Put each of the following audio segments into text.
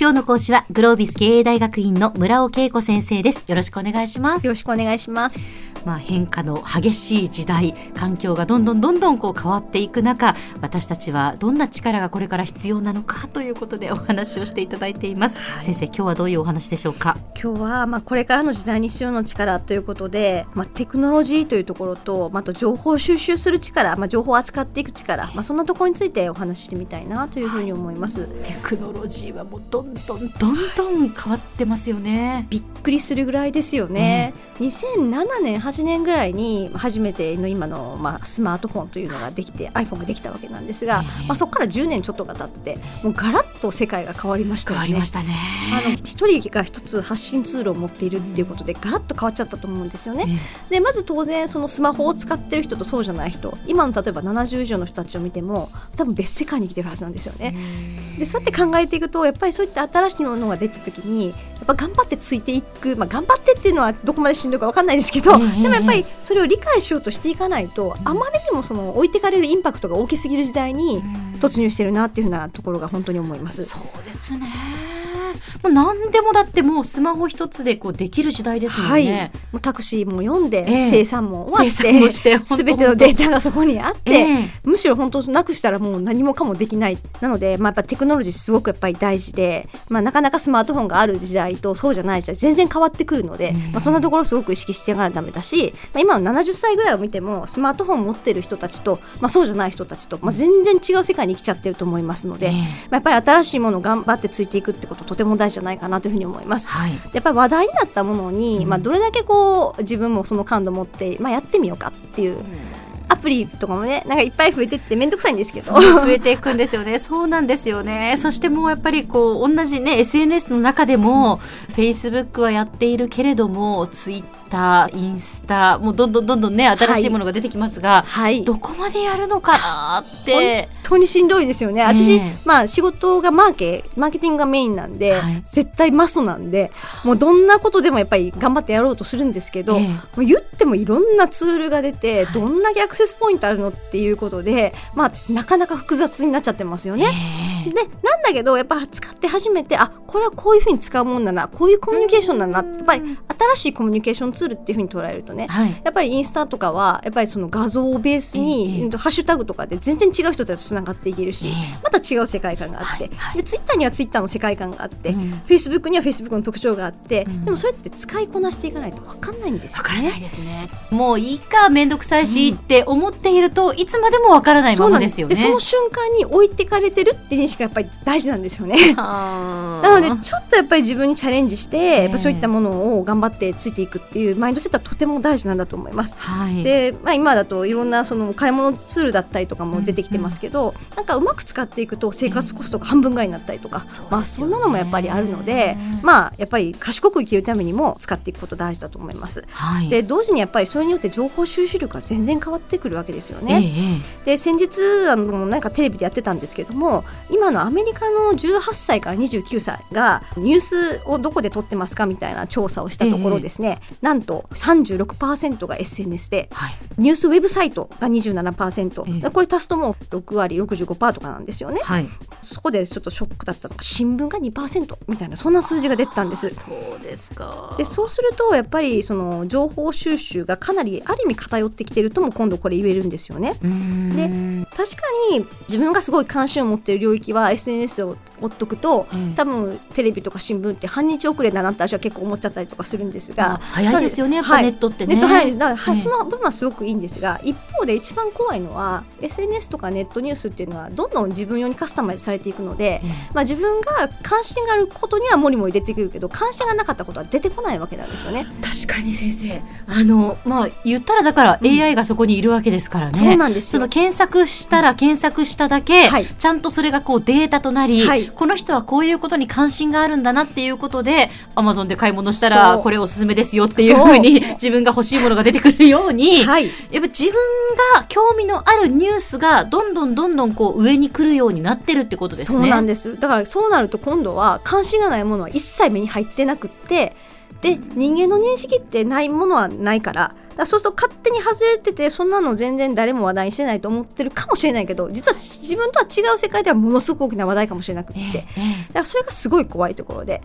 今日の講師はグロービス経営大学院の村尾恵子先生です。よろしくお願いします。よろしくお願いします。まあ、変化の激しい時代環境がどんどんどんどんこう変わっていく中私たちはどんな力がこれから必要なのかということでお話をしていただいています、先生今日はどういうお話でしょうか？今日はまあこれからの時代に必要な力ということで、まあテクノロジーというところと、まああと情報収集する力、まあ情報を扱っていく力、まあそんなところについてお話ししてみたいなというふうに思います。テクノロジーはもうどんどんどんどん変わってますよね、びっくりするぐらいですよね。2007年8年ぐらいに初めての今のまあスマートフォンというのができて iPhone ができたわけなんですが、ええ。まあそこから10年ちょっとが経ってもうガラッと世界が変わりましたよね。変わりましたね。あの一人が一つ発信ツールを持っているっていうことでガラッと変わっちゃったと思うんですよね。でまず当然そのスマホを使ってる人とそうじゃない人今の例えば70以上の人たちを見ても多分別世界に来てるはずなんですよね。でそうやって考えていくとやっぱりそういった新しいものが出た時にやっぱ頑張ってついていく、まあ、頑張ってっていうのはどこまでしんどいか分かんないですけど、ええでもやっぱりそれを理解しようとしていかないとあまりにもその置いてかれるインパクトが大きすぎる時代に突入してるなっていうふうなところが本当に思います。そうですねもう何でもだってもうスマホ一つでこうできる時代ですもんはい。ね、、もうタクシーも読んで、ええ。生産も終わってすべてのデータがそこにあって、ええ。むしろ本当なくしたらもう何もかもできない。なので、まあ、やっぱテクノロジーすごくやっぱり大事で、まあ、なかなかスマートフォンがある時代とそうじゃない時代全然変わってくるので、まあ、そんなところすごく意識していかないとダメだし、まあ、今の70歳ぐらいを見てもスマートフォンを持ってる人たちと、まあ、そうじゃない人たちと、まあ、全然違う世界に来ちゃってると思いますので、ええ。まあ、やっぱり新しいものを頑張ってついていくってこととても大事じゃないかなというふうに思います。はいやっぱり話題になったものに、まあ、どれだけこう自分もその感度持って、まあ、やってみようかっていうアプリとかもねなんかいっぱい増えてって面倒くさいんですけど増えていくんですよね。そうなんですよね。そしてもうやっぱりこう同じね SNS の中でも、Facebook はやっているけれども Twitter、インスタもうどんどんどんどんね新しいものが出てきますが、はい。どこまでやるのかなって。本当にしんどいですよね。私、え。えまあ仕事がマーケマーケティングがメインなんで、はい。絶対マストなんでもうどんなことでもやっぱり頑張ってやろうとするんですけど、ええ。もう言ってもいろんなツールが出て、どんだけアクセスポイントあるのっていうことで、まあ、なかなか複雑になっちゃってますよね。ええ。でなんだけどやっぱ使って初めてあこれはこういうふうに使うもんだなこういうコミュニケーションだなやっぱり新しいコミュニケーションツールっていうふうに捉えるとねはい。やっぱりインスタとかはやっぱりその画像をベースに、ええうんとハッシュタグとかで全然違う人たちとつながっていけるし、ええまた違う世界観があって、はいはいでツイッターにはツイッターの世界観があって、うんフェイスブックにはフェイスブックの特徴があって、うんでもそれって使いこなしていかないと分かんないんですよねわからない。ですね。もういいか面倒くさいしって思っていると、いつまでもわからないままですよね。でその瞬間に置いてかれてるって認識がやっぱり大事なんですよね。ななのでちょっとやっぱり自分にチャレンジして、えやっぱそういったものを頑張ってついていくっていうマインドセットはとても大事なんだと思います。はい。で、まあ、今だといろんなその買い物ツールだったりとかも出てきてますけど、なんかうまく使っていくと生活コストが半分ぐらいになったりとか、まあ、そんなのもやっぱりあるので、まあ、やっぱり賢く生きるためにも使っていくこと大事だと思います。はい。で同時にやっぱりそれによって情報収集力が全然変わってくるわけですよね。ええで先日あのなんかテレビでやってたんですけども今のアメリカの18歳から29歳がニュースをどこで撮ってますかみたいな調査をしたところですね、なんと36%が SNS ではい。ニュースウェブサイトが27%、ええでこれ足すともう6割65%とかなんですよねはい。そこでちょっとショックだったのが新聞が2%みたいなそんな数字が出てたんです。そうですか。でそうするとやっぱりその情報収集がかなりある意味偏ってきてるとも今度これ言えるんですよね。うーん確かに自分がすごい関心を持っている領域は SNS を追っとくと、うん。多分テレビとか新聞って半日遅れだなって私は結構思っちゃったりとかするんですがまあ早いですよね。やっぱはい。ネットってね。ネット早いです。だから、はええその部分はすごくいいんですが一方で一番怖いのは SNS とかネットニュースっていうのはどんどん自分用にカスタマイズされていくので、えまあ、自分が関心があることにはもりもり出てくるけど関心がなかったことは出てこないわけなんですよね。確かに先生。あのまあ言ったらだから AI がそこにいるわけですからね、そうなんですよ。その検索したら検索しただけ、はい。ちゃんとそれがこうデータとなり、はいこの人はこういうことに関心があるんだなっていうことでアマゾンで買い物したらこれおすすめですよっていうふうに自分が欲しいものが出てくるように、はい。やっぱ自分が興味のあるニュースがどんどんどんどんこう上に来るようになってるってことですね。そうなんです。だからそうなると今度は関心がないものは一切目に入ってなくってで人間の認識ってないものはないかららそうすると勝手に外れててそんなの全然誰も話題にしてないと思ってるかもしれないけど実は自分とは違う世界ではものすごく大きな話題かもしれなくって、だからそれがすごい怖いところで。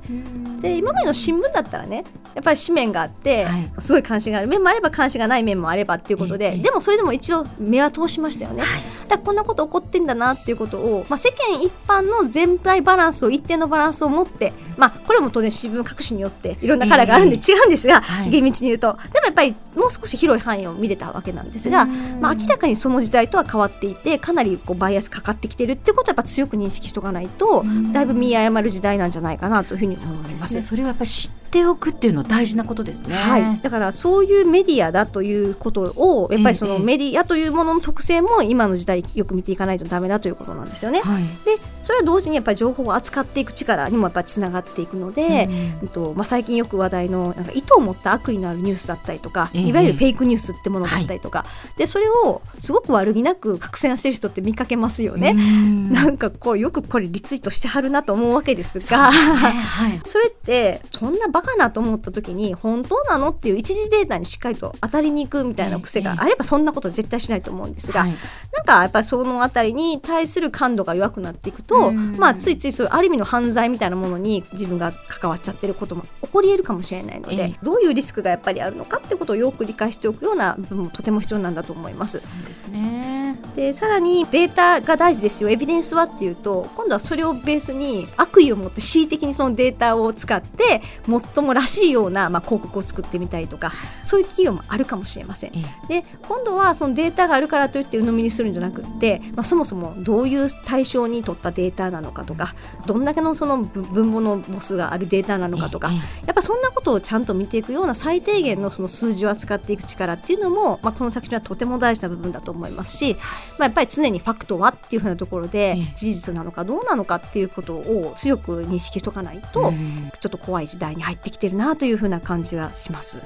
で今までの新聞だったらねやっぱり紙面があって、はい。すごい関心がある。面もあれば関心がない面もあればっていうことで、ええ。でもそれでも一応目は通しましたよね。だこんなこと起こってんだなっていうことを、まあ、世間一般の全体バランスを一定のバランスを持って、まあ、これも当然新聞各紙によっていろんなカラーがあるんで違うんですが、はい。厳密に言うと。でもやっぱりもう少し広い範囲を見れたわけなんですが、まあ、明らかにその時代とは変わっていてかなりこうバイアスかかってきてるってことはやっぱ強く認識しとかないとだいぶ見誤る時代なんじゃないかなというふうに思いますですね。。それはやっぱり知っておくっていうのは大事なことですね。はい、だからそういうメディアだということをやっぱりそええのメディアというものの特性も今の時代よく見ていかないとダメだということなんですよね。はい。でそれは同時にやっぱり情報を扱っていく力にもやっぱりつながっていくので、うんうん。とまあ、最近よく話題のなんか意図を持った悪意のあるニュースだったりとか、ええ。いわゆるフェイクニュースってものだったりとか、でそれをすごく悪気なく拡散してる人って見かけますよね。うん。なんかこうよくこれリツイートしてはるなと思うわけですが。ですねはい。それってそんなバカなと思った時に本当なのっていう一時データにしっかりと当たりに行くみたいな癖があればそんなこと絶対しないと思うんですが、はい。なんかやっぱりそのあたりに対する感度が弱くなっていくと、うんまあついついそういうある意味の犯罪みたいなものに自分が関わっちゃってることも起こり得るかもしれないので、ええどういうリスクがやっぱりあるのかってことをよく理解しておくような部分もとても必要なんだと思います。そうですね。でさらにデータが大事ですよエビデンスはっていうと今度はそれをベースに悪意を持って恣意的にそのデータを使ってもっともらしいような、まあ、広告を作ってみたりとかそういう企業もあるかもしれません。えで今度はそのデータがあるからといって鵜呑みにするんじゃなくって、まあ、そもそもどういう対象に取ったデータなのかとかどんだけのその分分母の母数があるデータなのかとか、えやっぱそんなことをちゃんと見ていくような最低限のその数字を扱っていく力っていうのも、まあ、この作品はとても大事な部分だと思いますし、まあ、やっぱり常にファクトはっていうふうなところでええ。事実なのかどうなのかっていうことを強く認識しとかないと、うん。ちょっと怖い時代に入ってきてるなというふうな感じがします。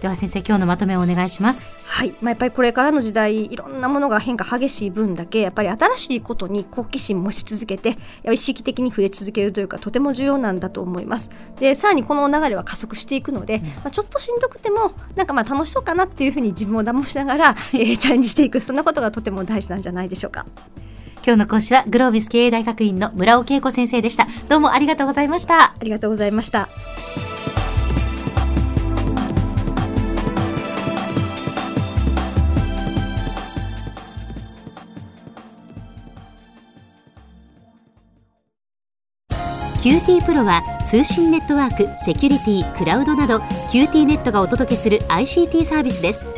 では先生今日のまとめをお願いします。はい、まあ、やっぱりこれからの時代いろんなものが変化激しい分だけやっぱり新しいことに好奇心持ち続けて意識的に触れ続けるというかとても重要なんだと思います。でさらにこの流れは加速していくので、まあ、ちょっとしんどくてもなんかまあ楽しそうかなっていうふうに自分を騙しながら、えーチャレンジしていくそんなことがとても大事なんじゃないでしょうか今日の講師はグロービス経営大学院の村尾恵子先生でした。どうもありがとうございました。ありがとうございましたQT プロは通信ネットワーク、セキュリティ、クラウドなど QT ネットがお届けする ICT サービスです。